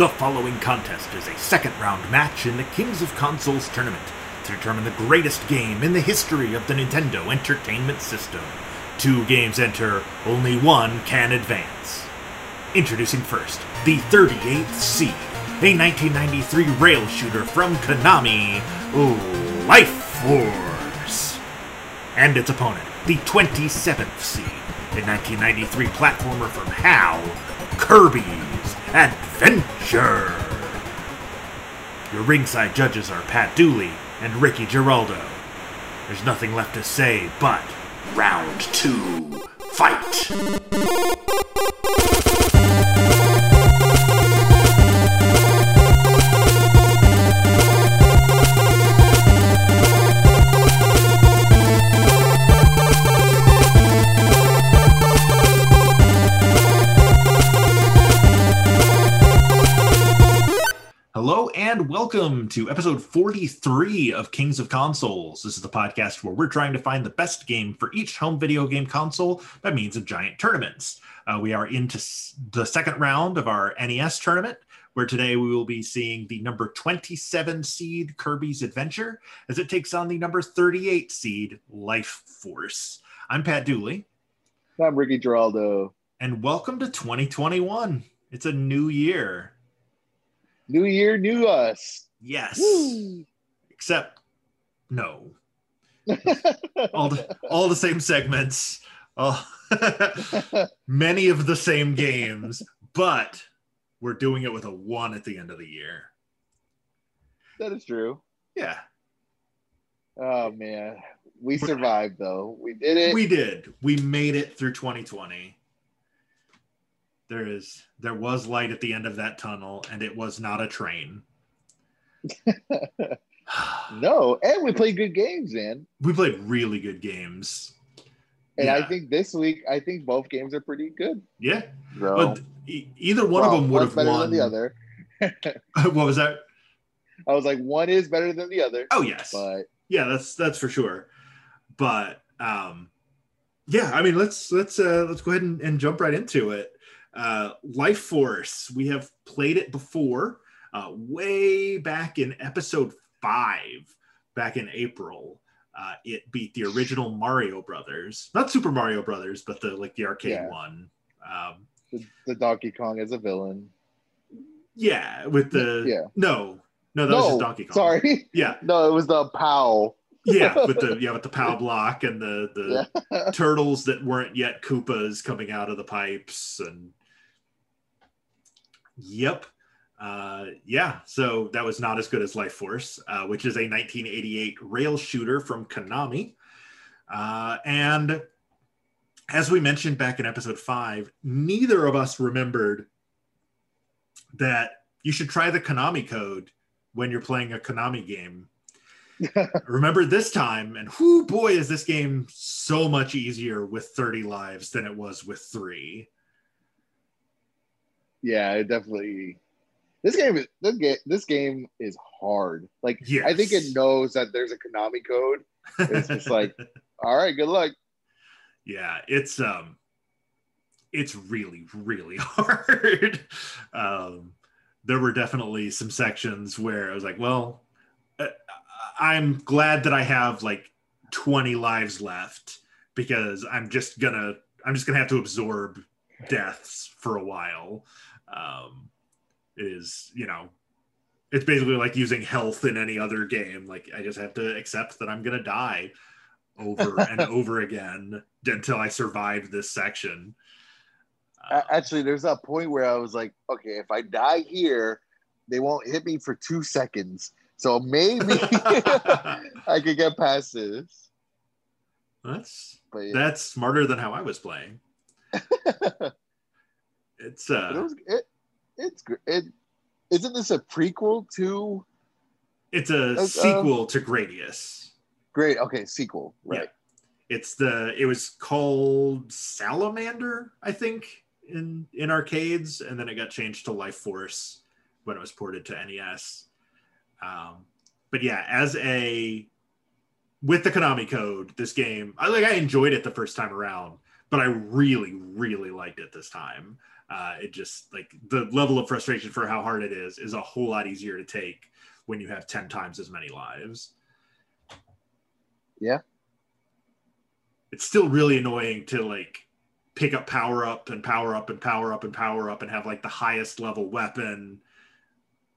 The following contest is a second round match in the Kings of Consoles tournament to determine the greatest game in the history of the Nintendo Entertainment System. Two games enter, only one can advance. Introducing first, the 38th Seed, a 1993 rail shooter from Konami, Life Force. And its opponent, the 27th Seed, a 1993 platformer from HAL, Kirby's Adventure. Your ringside judges are Pat Dooley and Ricky Giraldo. There's nothing left to say but round two, fight! Hello and welcome to episode 43 of Kings of Consoles. This is the podcast where we're trying to find the best game for each home video game console by means of giant tournaments. Uh, we are into s- the second round of our NES tournament, where today we will be seeing the number 27 seed Kirby's Adventure as it takes on the number 38 seed Life Force. I'm Pat Dooley, I'm Ricky Giraldo. and welcome to 2021. It's a new year. New year, new us. Yes. Woo! Except, no. all the all the same segments, oh. all, many of the same games, but we're doing it with a one at the end of the year. that is true. Yeah, Oh man, we survived though. We did it. we did. We made it through 2020. There is there was light at the end of that tunnel, and it was not a train. no, and we played good games, man. we played really good games. And Yeah. I think this week, I think both games are pretty good. Yeah, Bro. but e- either one Well, of them would have better won. than the other. what was that? I was like, one is better than the other, Oh yes, but yeah that's that's for sure but um yeah i mean let's let's uh let's go ahead and, and jump right into it uh life force we have played it before uh way back in episode five back in april uh it beat the original mario brothers not super mario brothers but the like the arcade Yeah. one um the, the Donkey Kong as a villain. yeah with the Yeah. no no that was no, just donkey kong sorry. yeah No, it was the POW. yeah with the yeah with the pow block and the the Yeah. turtles that weren't yet Koopas coming out of the pipes and yep. Uh, yeah so that was not as good as life force uh, which is a 1988 rail shooter from konami. Uh, and as we mentioned back in episode five neither of us remembered that you should try the konami code when you're playing a konami game. Remember this time and whoo boy is this game so much easier with 30 lives than it was with three yeah, it definitely. This game is this game. This game is hard. Like I think it knows that there's a Konami code. It's just like, all right, good luck. yeah it's um it's really really hard um there were definitely some sections where i was like well uh, i'm glad that i have like 20 lives left because i'm just gonna i'm just gonna have to absorb deaths for a while um is you know it's basically like using health in any other game like i just have to accept that i'm gonna die over and over again until i survive this section Uh, Actually, there's that point where I was like, okay, if I die here, they won't hit me for two seconds. So maybe I could get past this. that's But yeah, that's smarter than how i was playing it's but it uh was it. It's it. Isn't this a prequel to? it's a uh, sequel to gradius Great. Okay, sequel. Right. it's the it was called salamander i think in in arcades and then it got changed to life force when it was ported to nes um but yeah as a with the konami code this game i like i enjoyed it the first time around but i really really liked it this time Uh, it just like the level of frustration for how hard it is is a whole lot easier to take when you have 10 times as many lives. Yeah. It's still really annoying to like pick up power up and power up and power up and power up and have like the highest level weapon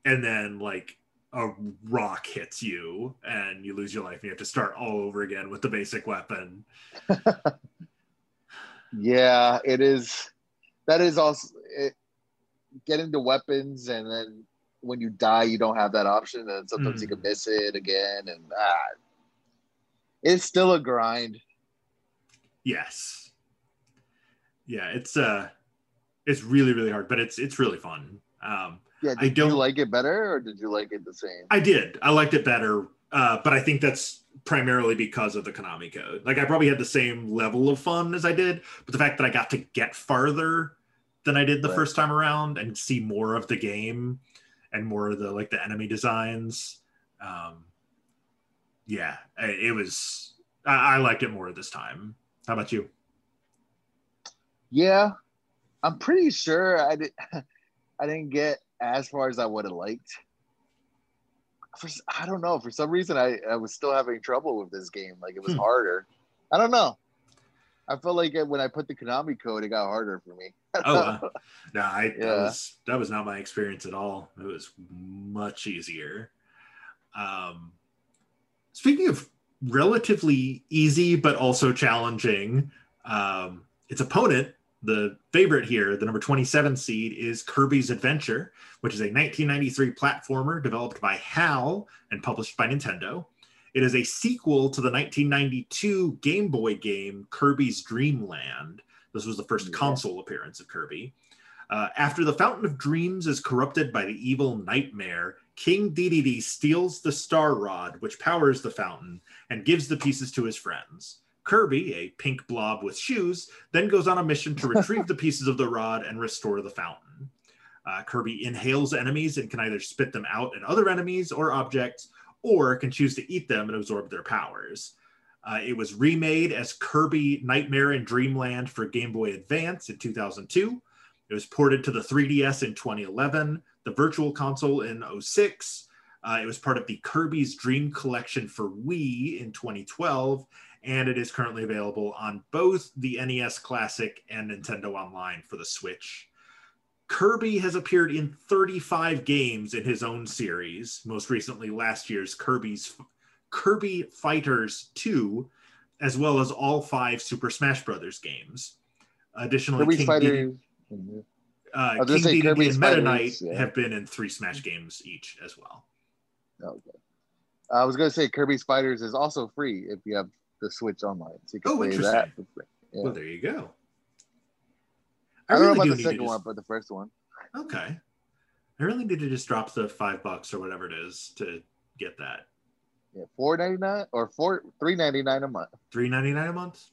and then like a rock hits you and you lose your life and you have to start all over again with the basic weapon. yeah, it is that is also it, getting the weapons and then when you die you don't have that option and sometimes mm. you can hmm. miss it again and ah, it's still a grind. Yes. Yeah it's uh it's really really hard but it's it's really fun. Um yeah did I don't, you like it better or did you like it the same? I did. I liked it better uh but i think that's primarily because of the konami code like i probably had the same level of fun as i did but the fact that i got to get farther than I did the right. first time around and see more of the game and more of the like the enemy designs. Um, yeah, it was. I, I liked it more this time. How about you? Yeah, I'm pretty sure I did. I didn't get as far as I would have liked. For, I don't know. For some reason, I, I was still having trouble with this game. Like it was hmm. harder. I don't know. I felt like when I put the Konami code, it got harder for me. oh, uh, no, I yeah. that was that was not my experience at all. It was much easier. Um, speaking of relatively easy but also challenging, um, its opponent, the favorite here, the number 27 seed, is Kirby's Adventure, which is a 1993 platformer developed by HAL and published by Nintendo. It is a sequel to the 1992 Game Boy game Kirby's Dream Land. This was the first yeah. console appearance of Kirby. Uh, after the Fountain of Dreams is corrupted by the evil Nightmare, King Dedede steals the Star Rod, which powers the fountain, and gives the pieces to his friends. Kirby, a pink blob with shoes, then goes on a mission to retrieve the pieces of the rod and restore the fountain. Uh, Kirby inhales enemies and can either spit them out at other enemies or objects, or can choose to eat them and absorb their powers. Uh, it was remade as Kirby Nightmare in Dreamland for Game Boy Advance in 2002. It was ported to the 3DS in 2011, the Virtual Console in 06. Uh, it was part of the Kirby's Dream Collection for Wii in 2012, and it is currently available on both the NES Classic and Nintendo Online for the Switch. Kirby has appeared in 35 games in his own series, most recently last year's Kirby's Kirby Fighters 2, as well as all five Super Smash Brothers games. Additionally, Kirby King Fighters. uh, King Dedede and Meta Knight yeah. have been in three Smash games each as well. Okay. I was going to say Kirby's Fighters is also free if you have the Switch online, so you can oh, play that. Yeah. Well, there you go. I, I don't really know about the second just... one, but the first one. Okay. I really need to just drop the five bucks or whatever it is to get that. Yeah, four ninety nine or four three ninety nine a month. Three ninety nine a month.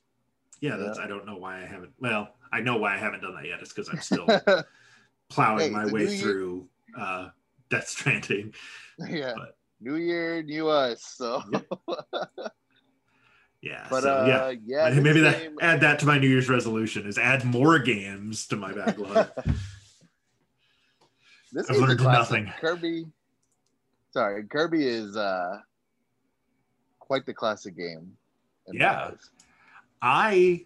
Yeah, that's. Yeah. I don't know why I haven't. Well, I know why I haven't done that yet. It's because I'm still plowing hey, my way through uh, Death Stranding. Yeah. But, new year, new us. So. Yep. Yeah. But so, uh, yeah, yeah. Maybe that game... add that to my New Year's resolution is add more games to my backlog. this I've learned nothing. Kirby. Sorry, Kirby is uh quite the classic game. Yeah. I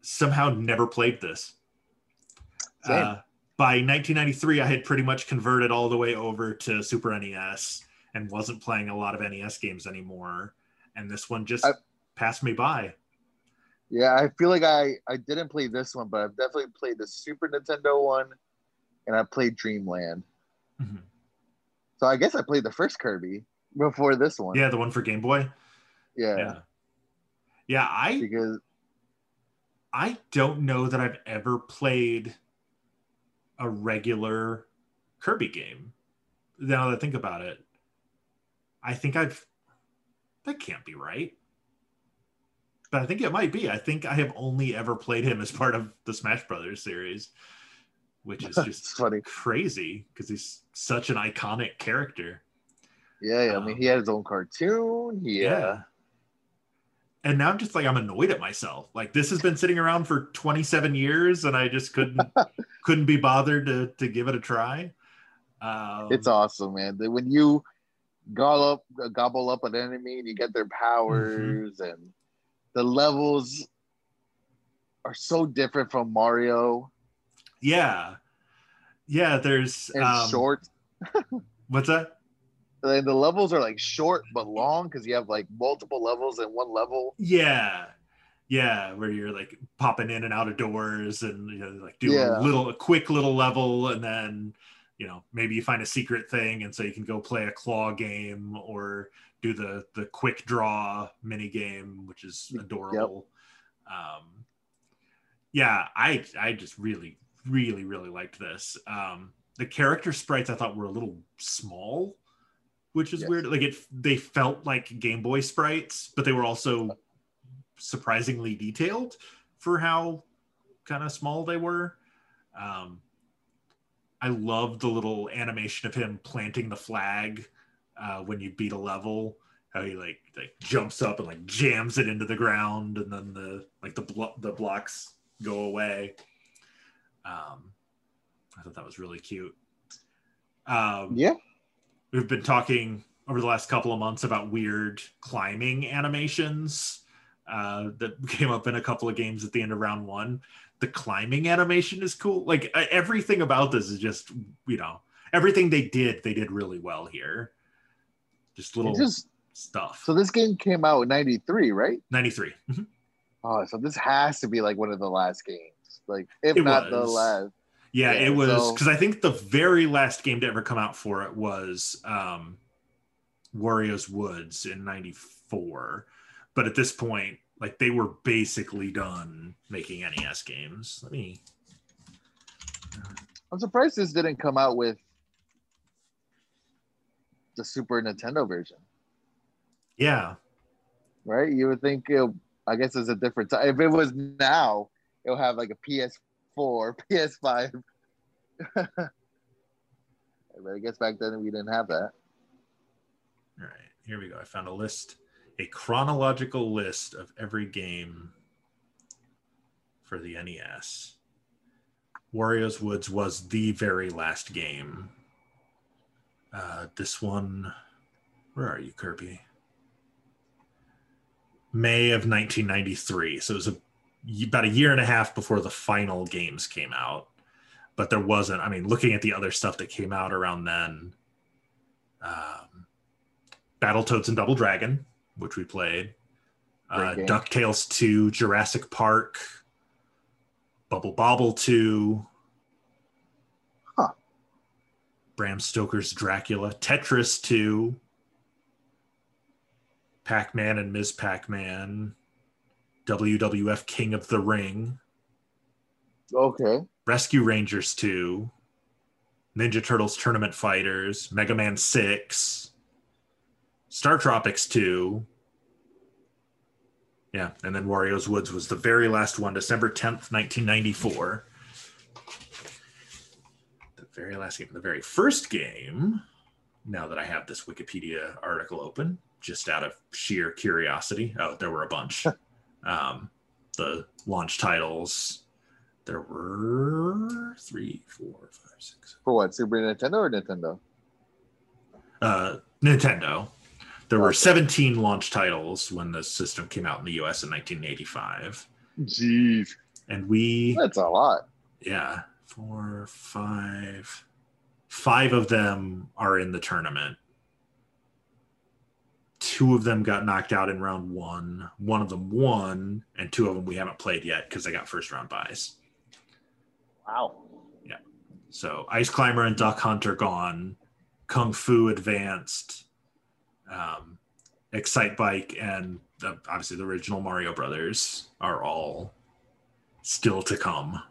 somehow never played this. Uh, by 1993, I had pretty much converted all the way over to Super NES and wasn't playing a lot of NES games anymore. And this one just I, passed me by. Yeah, I feel like I I didn't play this one, but I've definitely played the Super Nintendo one, and I played Dreamland. Mm-hmm. So I guess I played the first Kirby before this one. Yeah, the one for Game Boy. Yeah. Yeah. Yeah, I because I don't know that I've ever played a regular Kirby game. Now that I think about it, I think I've that can't be right but I think it might be. I think I have only ever played him as part of the Smash Brothers series, which is just funny, crazy because he's such an iconic character. Yeah, yeah. Um, I mean, he had his own cartoon. Yeah. yeah. and now I'm just like I'm annoyed at myself. Like this has been sitting around for 27 years, and I just couldn't couldn't be bothered to to give it a try. Um, It's awesome, man. When you gobble up, gobble up an enemy and you get their powers, and the levels are so different from Mario yeah, yeah. There's and um, short. What's that? And the levels are like short but long because you have like multiple levels in one level. Yeah. Yeah, where you're like popping in and out of doors and you know, like do Yeah. a little a quick little level and then you know maybe you find a secret thing and so you can go play a claw game or do the the quick draw mini game which is adorable. Um yeah, I I just really really really liked this. Um the character sprites I thought were a little small, which is Yes. weird. Like it they felt like Game Boy sprites, but they were also surprisingly detailed for how kind of small they were. Um, I loved the little animation of him planting the flag uh, when you beat a level. How he like like jumps up and like jams it into the ground, and then the like the blo- the blocks go away. Um, I thought that was really cute. Um, Yeah. we've been talking over the last couple of months about weird climbing animations uh, that came up in a couple of games at the end of round one. The climbing animation is cool. Like everything about this is just, you know, everything they did, they did really well here. Just little just stuff. so this game came out in '93, right? 93. Mhm. Oh, so this has to be like one of the last games, like if It not the last. Yeah, Yeah, it was so- because I think the very last game to ever come out for it was um, Wario's Woods in '94. But at this point, like they were basically done making NES games. Let me. I'm surprised this didn't come out with the Super Nintendo version, Yeah, right? You would think it. I guess it's a different time. If it was now, it'll have like a PS4, PS5. but I guess back then we didn't have that. All right, here we go. I found a list, a chronological list of every game for the NES. Wario's Woods was the very last game. Uh, this one, where are you, Kirby? May of 1993. So it was a, about a year and a half before the final games came out. But there wasn't, I mean, looking at the other stuff that came out around then, um, Battletoads and Double Dragon, which we played, uh, DuckTales 2, Jurassic Park, Bubble Bobble 2, Huh. Bram Stoker's Dracula, Tetris 2, Pac Man and Ms. Pac Man, WWF King of the Ring, Okay. Rescue Rangers 2, Ninja Turtles Tournament Fighters, Mega Man 6, Star Tropics 2. Yeah, and then Wario's Woods was the very last one, December 10th, 1994. Very last game. The very first game, now that I have this Wikipedia article open, just out of sheer curiosity. Oh, there were a bunch. um, the launch titles. There were three, four, five, six, For what? Super Nintendo or Nintendo? uh, Nintendo. There were 17 launch titles when the system came out in the US in 1985. Jeez. And we, That's a lot. yeah, four, five, five of them are in the tournament. Two of them got knocked out in round one. One of them won, and two of them we haven't played yet because they got first round buys. Wow. Yeah. So Ice Climber and Duck Hunter gone, Kung Fu Advanced, um, Excite Bike, and the, obviously the original Mario Brothers are all still to come.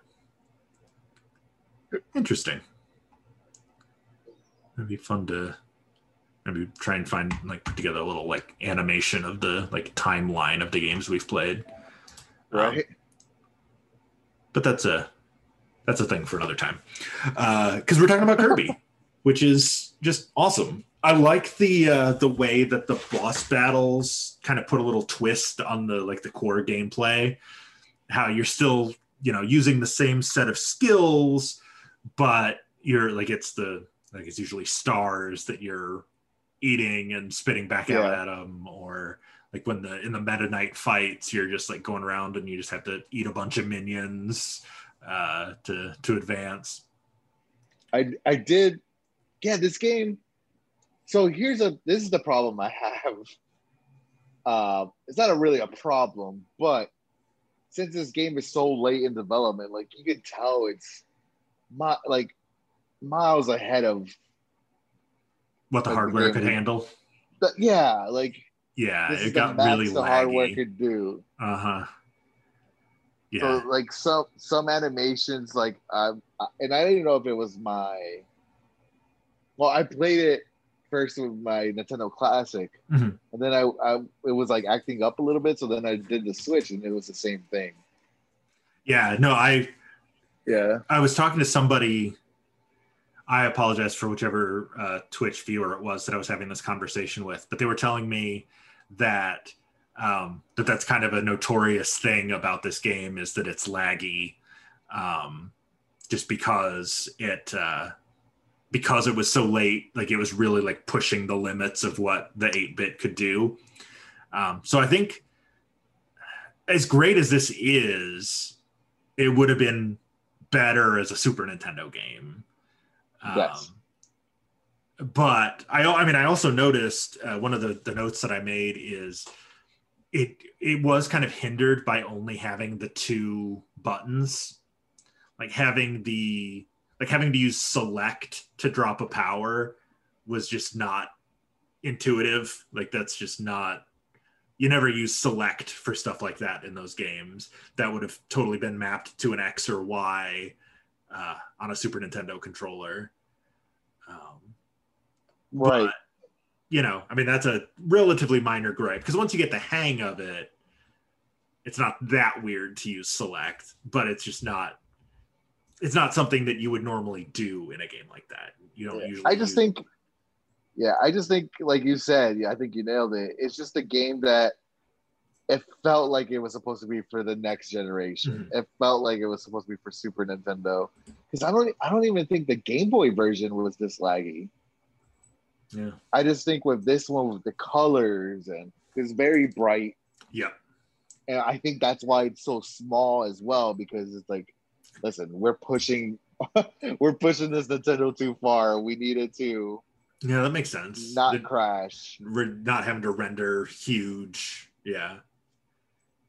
Interesting. It'd be fun to maybe try and find like put together a little like animation of the like timeline of the games we've played. Um, Right. but that's a that's a thing for another time because we're talking about kirby which is just awesome I like the uh, the way that the boss battles kind of put a little twist on the like the core gameplay. How you're still you know using the same set of skills, but you're like it's the like it's usually stars that you're eating and spitting back out at them, or like when the in the Meta Knight fights, you're just like going around and you just have to eat a bunch of minions uh, to to advance. I I did. Yeah, this game. So here's a. This is the problem I have. Uh, it's not a really a problem, but since this game is so late in development, like you can tell it's, mi- like, miles ahead of. What the Like hardware could handle. The, yeah, like Yeah, it it is the got really the hardware could do. Uh huh. Yeah. So like some some animations, like I- and I didn't know if it was my. Well, I played it first with my Nintendo Classic, Mhm. and then I, I it was like acting up a little bit. So then I did the Switch, and it was the same thing. yeah. No, I Yeah, I was talking to somebody. I apologize for whichever uh, Twitch viewer it was that I was having this conversation with, but they were telling me that um, that that's kind of a notorious thing about this game is that it's laggy, um, just because it uh, because it was so late. Like it was really like pushing the limits of what the eight bit could do. Um, so I think as great as this is, it would have been better as a Super Nintendo game. Um, Yes. But I, I mean, I also noticed uh, one of the, the notes that I made is it it was kind of hindered by only having the two buttons, like having the like having to use select to drop a power was just not intuitive. Like that's just not you never use select for stuff like that in those games. That would have totally been mapped to an X or Y uh, on a Super Nintendo controller. Um, right. but, you know, I mean, that's a relatively minor gripe because once you get the hang of it, it's not that weird to use select, but it's just not. It's not something that you would normally do in a game like that. You don't Yeah. usually. I just use- think, yeah, I just think, like you said, yeah, I think you nailed it. It's just a game that it felt like it was supposed to be for the next generation. Mm-hmm. It felt like it was supposed to be for Super Nintendo. Because I don't, I don't even think the Game Boy version was this laggy. Yeah. I just think with this one, with the colors and it's very bright, Yeah. and I think that's why it's so small as well. Because it's like, listen, we're pushing, we're pushing this Nintendo too far. We needed to Yeah, that makes sense. not The- crash. re- not having to render huge. Yeah.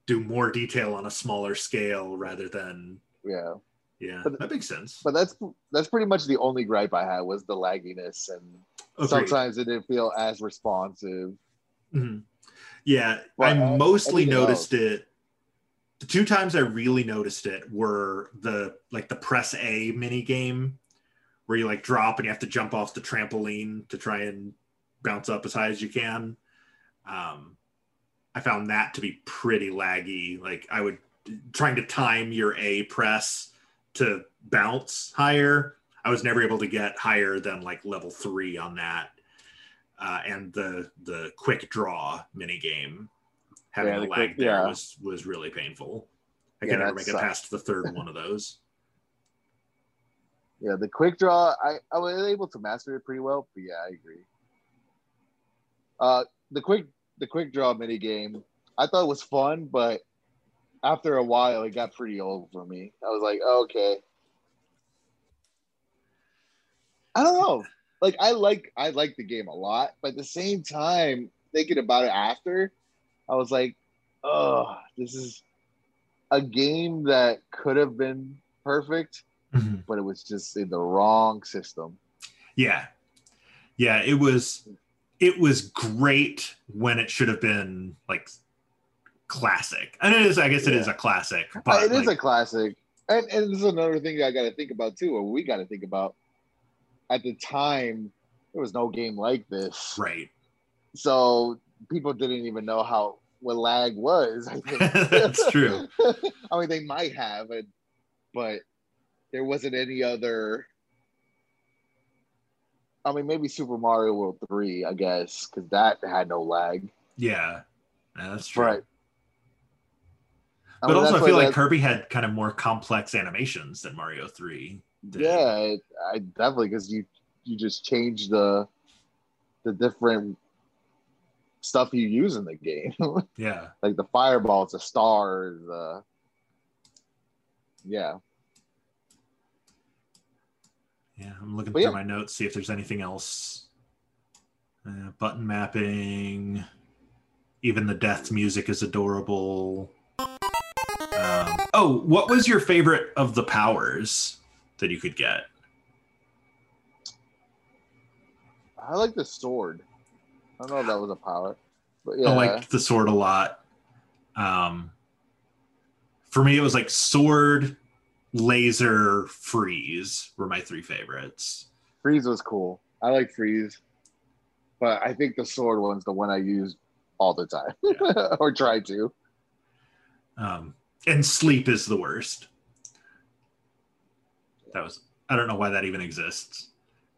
Do more detail on a smaller scale rather than Yeah, yeah. But- that makes sense. but that's that's pretty much the only gripe I had was the lagginess, and Agreed. sometimes it didn't feel as responsive. Mhm. Yeah, But, I mostly noticed it. The two times I really noticed it were the like the press A mini game, where you like drop and you have to jump off the trampoline to try and bounce up as high as you can. Um, I found that to be pretty laggy. Like I would trying to time your A press to bounce higher. I was never able to get higher than like level three on that. Uh, and the the quick draw mini game having Yeah, a the lag quick- there yeah. was was really painful. I Yeah, can never that make it past the third one of those. Yeah, the quick draw, I, I was able to master it pretty well, but yeah, I agree. Uh, the quick the quick draw mini game, I thought it was fun, but after a while, it got pretty old for me. I was like, oh, okay. I don't know. Like I like I like the game a lot, but at the same time, thinking about it after, I was like, oh, this is a game that could have been perfect mm-hmm. but it was just in the wrong system. Yeah. Yeah, it was it was great when it should have been like classic. And it is I guess it is Yeah. a classic, Uh, but it is like, a classic, and, and this is another thing I got to think about too, or we got to think about. At the time, there was no game like this, right. so people didn't even know how what lag was. I think That's true. I mean, they might have, but there wasn't any other I mean, maybe Super Mario World three, I guess, because that had no lag. Yeah, yeah, that's true. Right. I But mean, also, I feel like that- Kirby had kind of more complex animations than Mario Three. did. yeah, it, I definitely because you you just change the the different stuff you use in the game, yeah. like the fireballs, the stars, the yeah. Yeah, I'm looking But through yeah. my notes, see if there's anything else. Uh, button mapping, even the death music is adorable. Um, oh, what was your favorite of the powers that you could get? I like the sword. I don't know if that was a power, but yeah, I liked the sword a lot. Um, for me, it was like sword, laser, freeze were my three favorites. freeze was cool. I like freeze, but I think the sword one's the one I use all the time, or try to. Um, and sleep is the worst. That was I don't know why that even exists.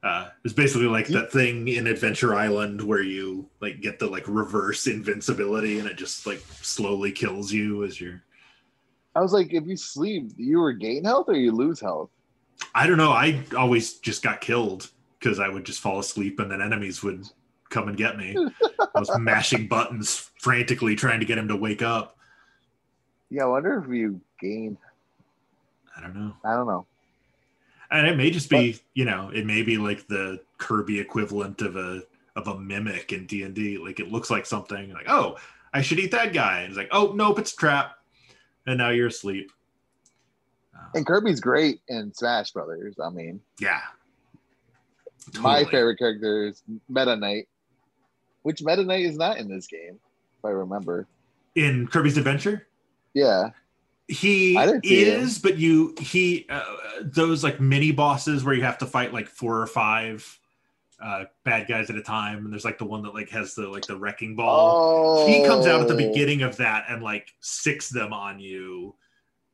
Uh, it's basically like that thing in Adventure Island where you like get the like reverse invincibility and it just like slowly kills you as you're. I was like, if you sleep, do you regain health or you lose health? I don't know. I always just got killed because I would just fall asleep and then enemies would come and get me. I was mashing buttons frantically trying to get him to wake up. Yeah, I wonder if you gain. I don't know. I don't know. and it may just be you know it may be like the kirby equivalent of a of a mimic in d&d like it looks like something like oh i should eat that guy and it's like oh nope it's a trap and now you're asleep. Uh, And Kirby's great in Smash Brothers. I mean, yeah. My favorite character is Meta Knight, which Meta Knight is not in this game, if I remember. in kirby's adventure? Yeah, he is but you he uh, those like mini bosses where you have to fight like four or five uh bad guys at a time and there's like the one that like has the like the wrecking ball Oh, he comes out at the beginning of that and like six them on you,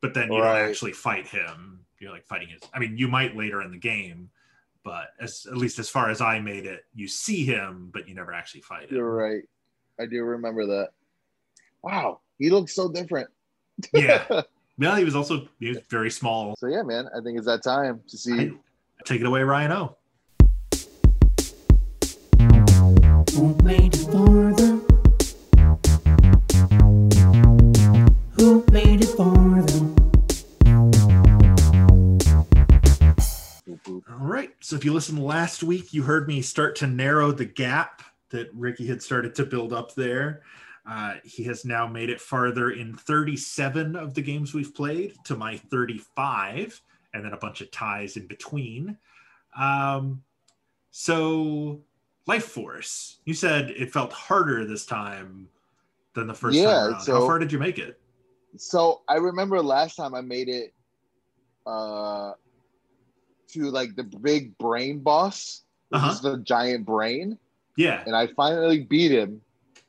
but then you Right. don't actually fight him. You're like fighting his. I mean, you might later in the game, but as at least as far as I made it, you see him, but you never actually fight him. You're right. I do remember that. Wow, he looks so different. Yeah. Well, he was also he was very small. So yeah, man, I think it's that time to see. Take it away, Ryan O. made it for them? Who made it for them? All right. So if you listened last week, you heard me start to narrow the gap that Ricky had started to build up there. Uh, he has now made it farther in 37 of the games we've played to my 35, and then a bunch of ties in between. Um, so, Life Force, you said it felt harder this time than the first Yeah, time around. How so- far did you make it? So I remember last time I made it uh to like the big brain boss, which Uh-huh. is the giant brain, Yeah. and I finally beat him,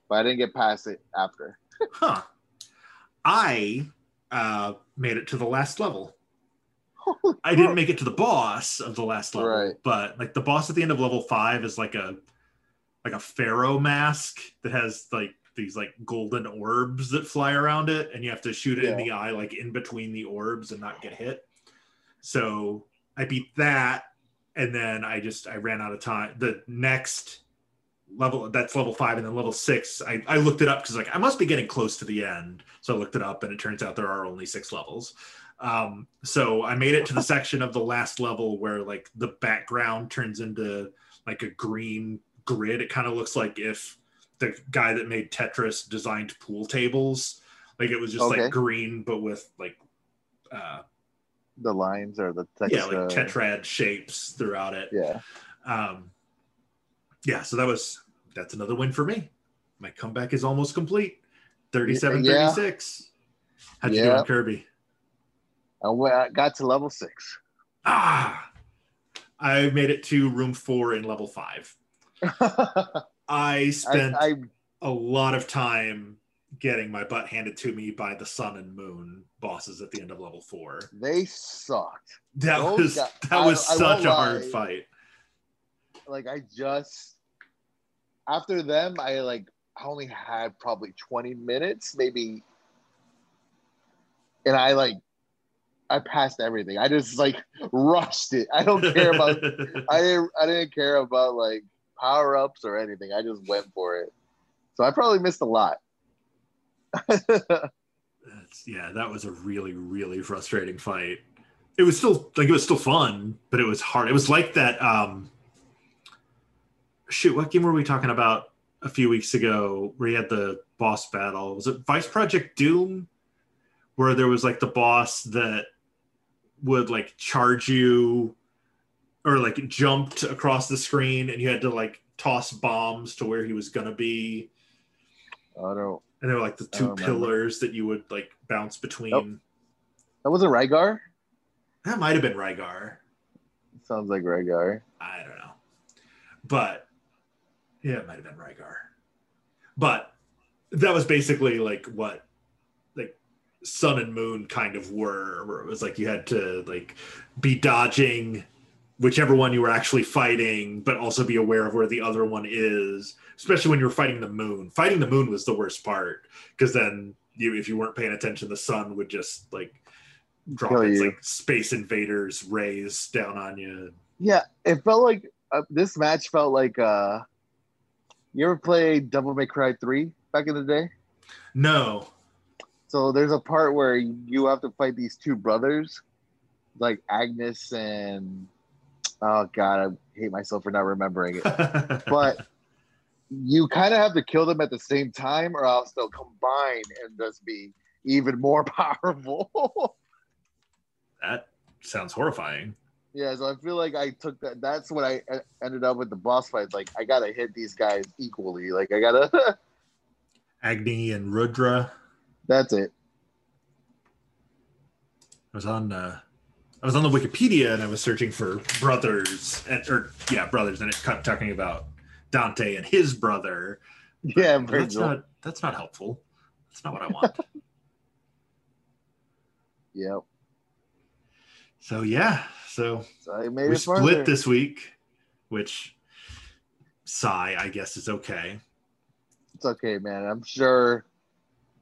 but I didn't get past it after. Huh. I uh, made it to the last level. I didn't make it to the boss of the last level, Right. but like the boss at the end of level five is like a like a pharaoh mask that has like these like golden orbs that fly around it, and you have to shoot it in the eye like in between the orbs and not get hit. So I beat that, and then I just I ran out of time. The next level that's level five, and then level six. I, I looked it up because like I must be getting close to the end, so I looked it up, and it turns out there are only six levels. Um, so I made it to the section of the last level where like the background turns into like a green grid. It kind of looks like if the guy that made Tetris designed pool tables. Like it was just Okay. like green, but with like uh The lines or the text. yeah, like uh, tetrad shapes throughout it. Yeah. Um yeah, so that was that's another win for me. My comeback is almost complete. 37 Yeah. 36. How'd you do on Kirby? I got to level six. Ah, I made it to room four in level five. I I, spent I a lot of time getting my butt handed to me by the sun and moon bosses at the end of level four. they sucked. That Those was guys- that was I such a hard fight. like I just after them, I like I only had probably 20 minutes, maybe, and I like I passed everything. I just like rushed it. I don't care about I didn't I didn't care about like power ups or anything. I just went for it. So I probably missed a lot. That's, yeah, that was a really, really frustrating fight. It was still like it was still fun, but it was hard. It was like that. Um, shoot, what game were we talking about a few weeks ago? Where you had the boss battle? Was it Vice Project Doom? Where there was like the boss that would like charge you or like jumped across the screen, and you had to like toss bombs to where he was gonna be. I don't. And they were like the two remember. pillars that you would like bounce between. Nope. That wasn't Rygar. That might have been Rygar. Sounds like Rygar. I don't know. But yeah, it might have been Rygar. But that was basically like what Sun and Moon kind of were, where it was like you had to like be dodging whichever one you were actually fighting, but also be aware of where the other one is, especially when you were fighting the moon. Fighting the moon was the worst part because then you if you weren't paying attention, the sun would just like drop Kill its you. like space invaders rays down on you. Yeah, it felt like uh, this match felt like. uh You ever played Devil May Cry three back in the day? No. So there's a part where you have to fight these two brothers, like Agnes and oh god, I hate myself for not remembering it. But you kind of have to kill them at the same time, or else they'll combine and just be even more powerful. that sounds horrifying. yeah, so I feel like I took that. That's what I ended up with the boss fight. Like I gotta hit these guys equally. Like I gotta. Agni and Rudra. That's it. I was on uh, I was on the Wikipedia and I was searching for brothers and or yeah brothers and it kept talking about Dante and his brother. Yeah, But that's not that's not helpful. That's not what I want. Yep. so yeah, so So made we split this week, which sigh I guess is okay. It's okay, man. I'm sure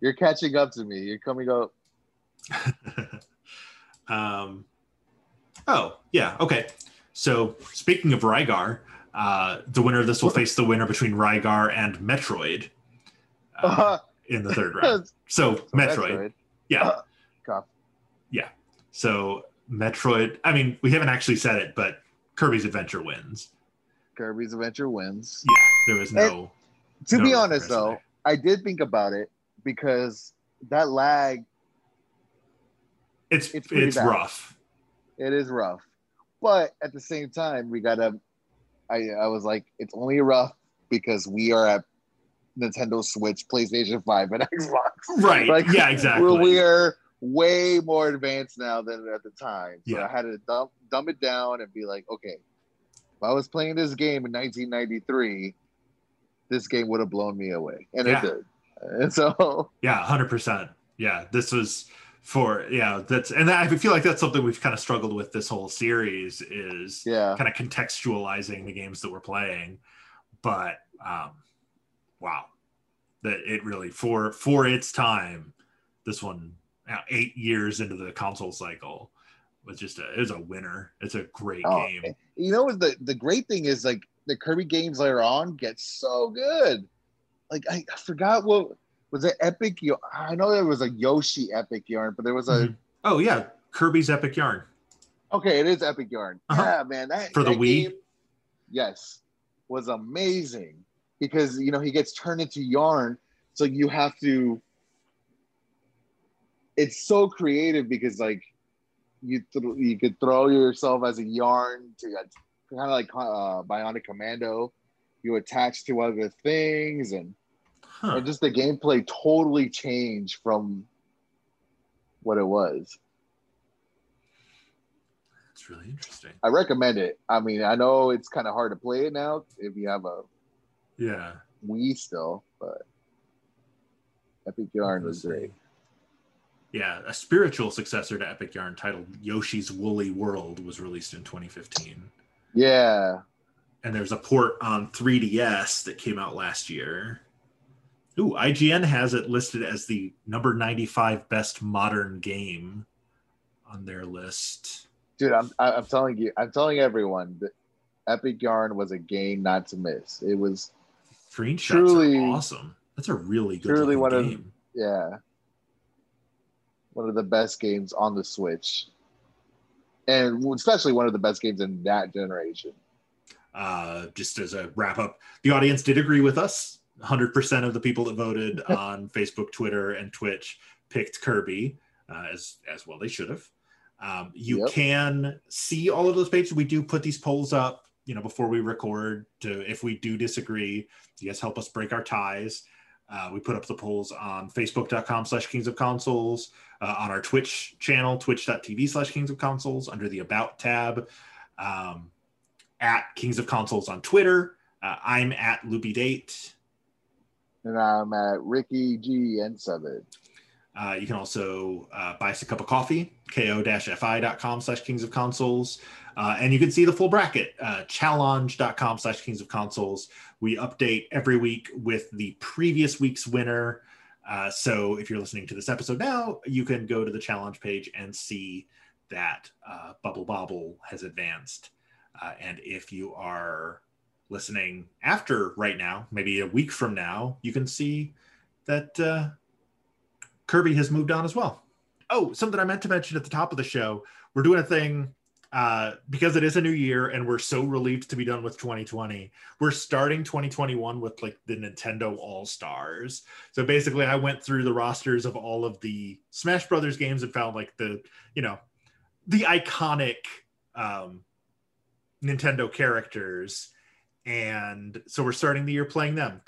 you're catching up to me. You're coming up. um, oh yeah, okay. So speaking of Rygar, uh, the winner of this will face the winner between Rygar and Metroid uh, in the third round. So Metroid, yeah. Uh, Cough. So Metroid. I mean, we haven't actually said it, but Kirby's Adventure wins. Kirby's Adventure wins. Yeah, there was no. To no be honest, though, there. I did think about it because that lag, it's it's it's, rough. it is rough. But at the same time, we gotta. I I was like, it's only rough because we are at Nintendo Switch, PlayStation Five, and Xbox. Right. Like, yeah. Exactly. We're, we are way more advanced now than at the time. So Yeah. I had to dumb, dumb it down and be like, okay, if I was playing this game in 1993, this game would have blown me away. And Yeah. it did. And so, Yeah, hundred percent. Yeah, this was for yeah. That's and I feel like that's something we've kind of struggled with this whole series is yeah. kind of contextualizing the games that we're playing. But um, wow, that it really for for its time, this one eight years into the console cycle was just a it was a winner. It's a great Oh, game. You know, the, the great thing is like the Kirby games later on get so good. Like, I, I forgot what was it Epic? Yo- I know there was a Yoshi Epic Yarn, but there was a Mhm. Oh yeah, Kirby's Epic Yarn. Okay, it is Epic Yarn. Uh-huh. Yeah, man. That, For the Wii? game, yes, was amazing because you know he gets turned into yarn, so you have to. It's so creative because like you th- you could throw yourself as a yarn to kind of like uh, Bionic Commando. You attach to other things and Huh. and just the gameplay totally changed from what it was. It's really interesting. I recommend it. I mean, I know it's kind of hard to play it now if you have a Yeah. Wii still, but Epic Yarn was great. Yeah, a spiritual successor to Epic Yarn titled Yoshi's Woolly World was released in 2015. Yeah, and there's a port on 3DS that came out last year. Ooh, IGN has it listed as the number 95 best modern game on their list. Dude, I'm I'm telling you, I'm telling everyone that Epic Yarn was a game not to miss. It was Screenshots Truly- are awesome. That's a really good truly one of- yeah, one of the best games on the Switch, and especially one of the best games in that generation. uh, just as a wrap up, the audience did agree with us. 100% of the people that voted on Facebook, Twitter, and Twitch picked Kirby, uh, as as well they should have. Um, you Yep. can see all of those pages. We do put these polls up, you know, before we record. To if we do disagree, you guys help us break our ties. Uh, we put up the polls on facebook.com slash kings of consoles, uh, on our Twitch channel, twitch.tv slash kings of consoles, under the About tab. Um, at Kings of Consoles on Twitter. Uh, I'm at Loopy Date. And I'm at Ricky G and. Uh, you can also uh, buy us a cup of coffee, ko-fi.com slash kings of consoles. Uh, and you can see the full bracket, uh, challonge.com slash kings of consoles. We update every week with the previous week's winner. Uh, so if you're listening to this episode now, you can go to the Challonge page and see that uh, Bubble Bobble has advanced. And if you are listening after right now, maybe a week from now, you can see that uh, Kirby has moved on as well. Oh, something I meant to mention at the top of the show. We're doing a thing uh, because it is a new year and we're so relieved to be done with 2020. We're starting 2021 with like the Nintendo All Stars. So basically, I went through the rosters of all of the Smash Brothers games and found like the, you know, the iconic um, Nintendo characters. And so we're starting the year playing them.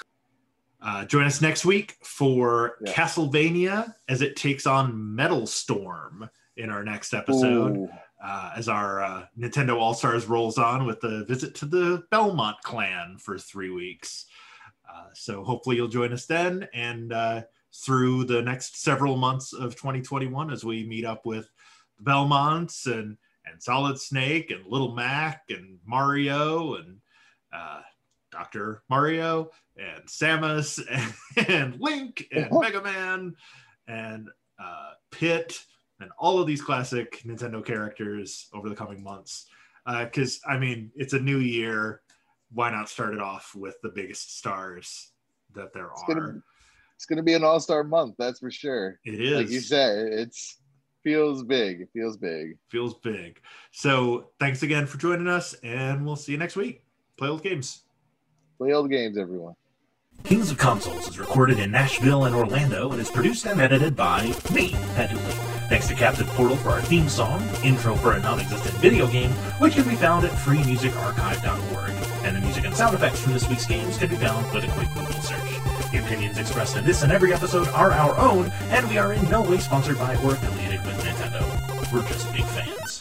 Uh, join us next week for Yeah. Castlevania as it takes on Metal Storm in our next episode. Uh, as our uh, Nintendo All Stars rolls on with the visit to the Belmont clan for three weeks. Uh, so hopefully you'll join us then and uh, through the next several months of 2021 as we meet up with the Belmonts and and Solid Snake and Little Mac and Mario and uh, Dr. Mario and Samus and, and Link and Mega Man and uh, Pit and all of these classic Nintendo characters over the coming months. Because, I mean, it's a new year. Why not start it off with the biggest stars that there It's are? gonna, it's gonna be an all star month, that's for sure. It is. Like you said, it's feels big. It feels big. Feels big. So, thanks again for joining us, and we'll see you next week. Play old games. Play old games, everyone. Kings of Consoles is recorded in Nashville and Orlando and is produced and edited by me, Pat Dooley. Thanks to Captain Portal for our theme song, intro for a non-existent video game, which can be found at freemusicarchive.org. And the music and sound effects from this week's games can be found with a quick Google search. The opinions expressed in this and every episode are our own, and we are in no way sponsored by or affiliated with Nintendo. We're just big fans.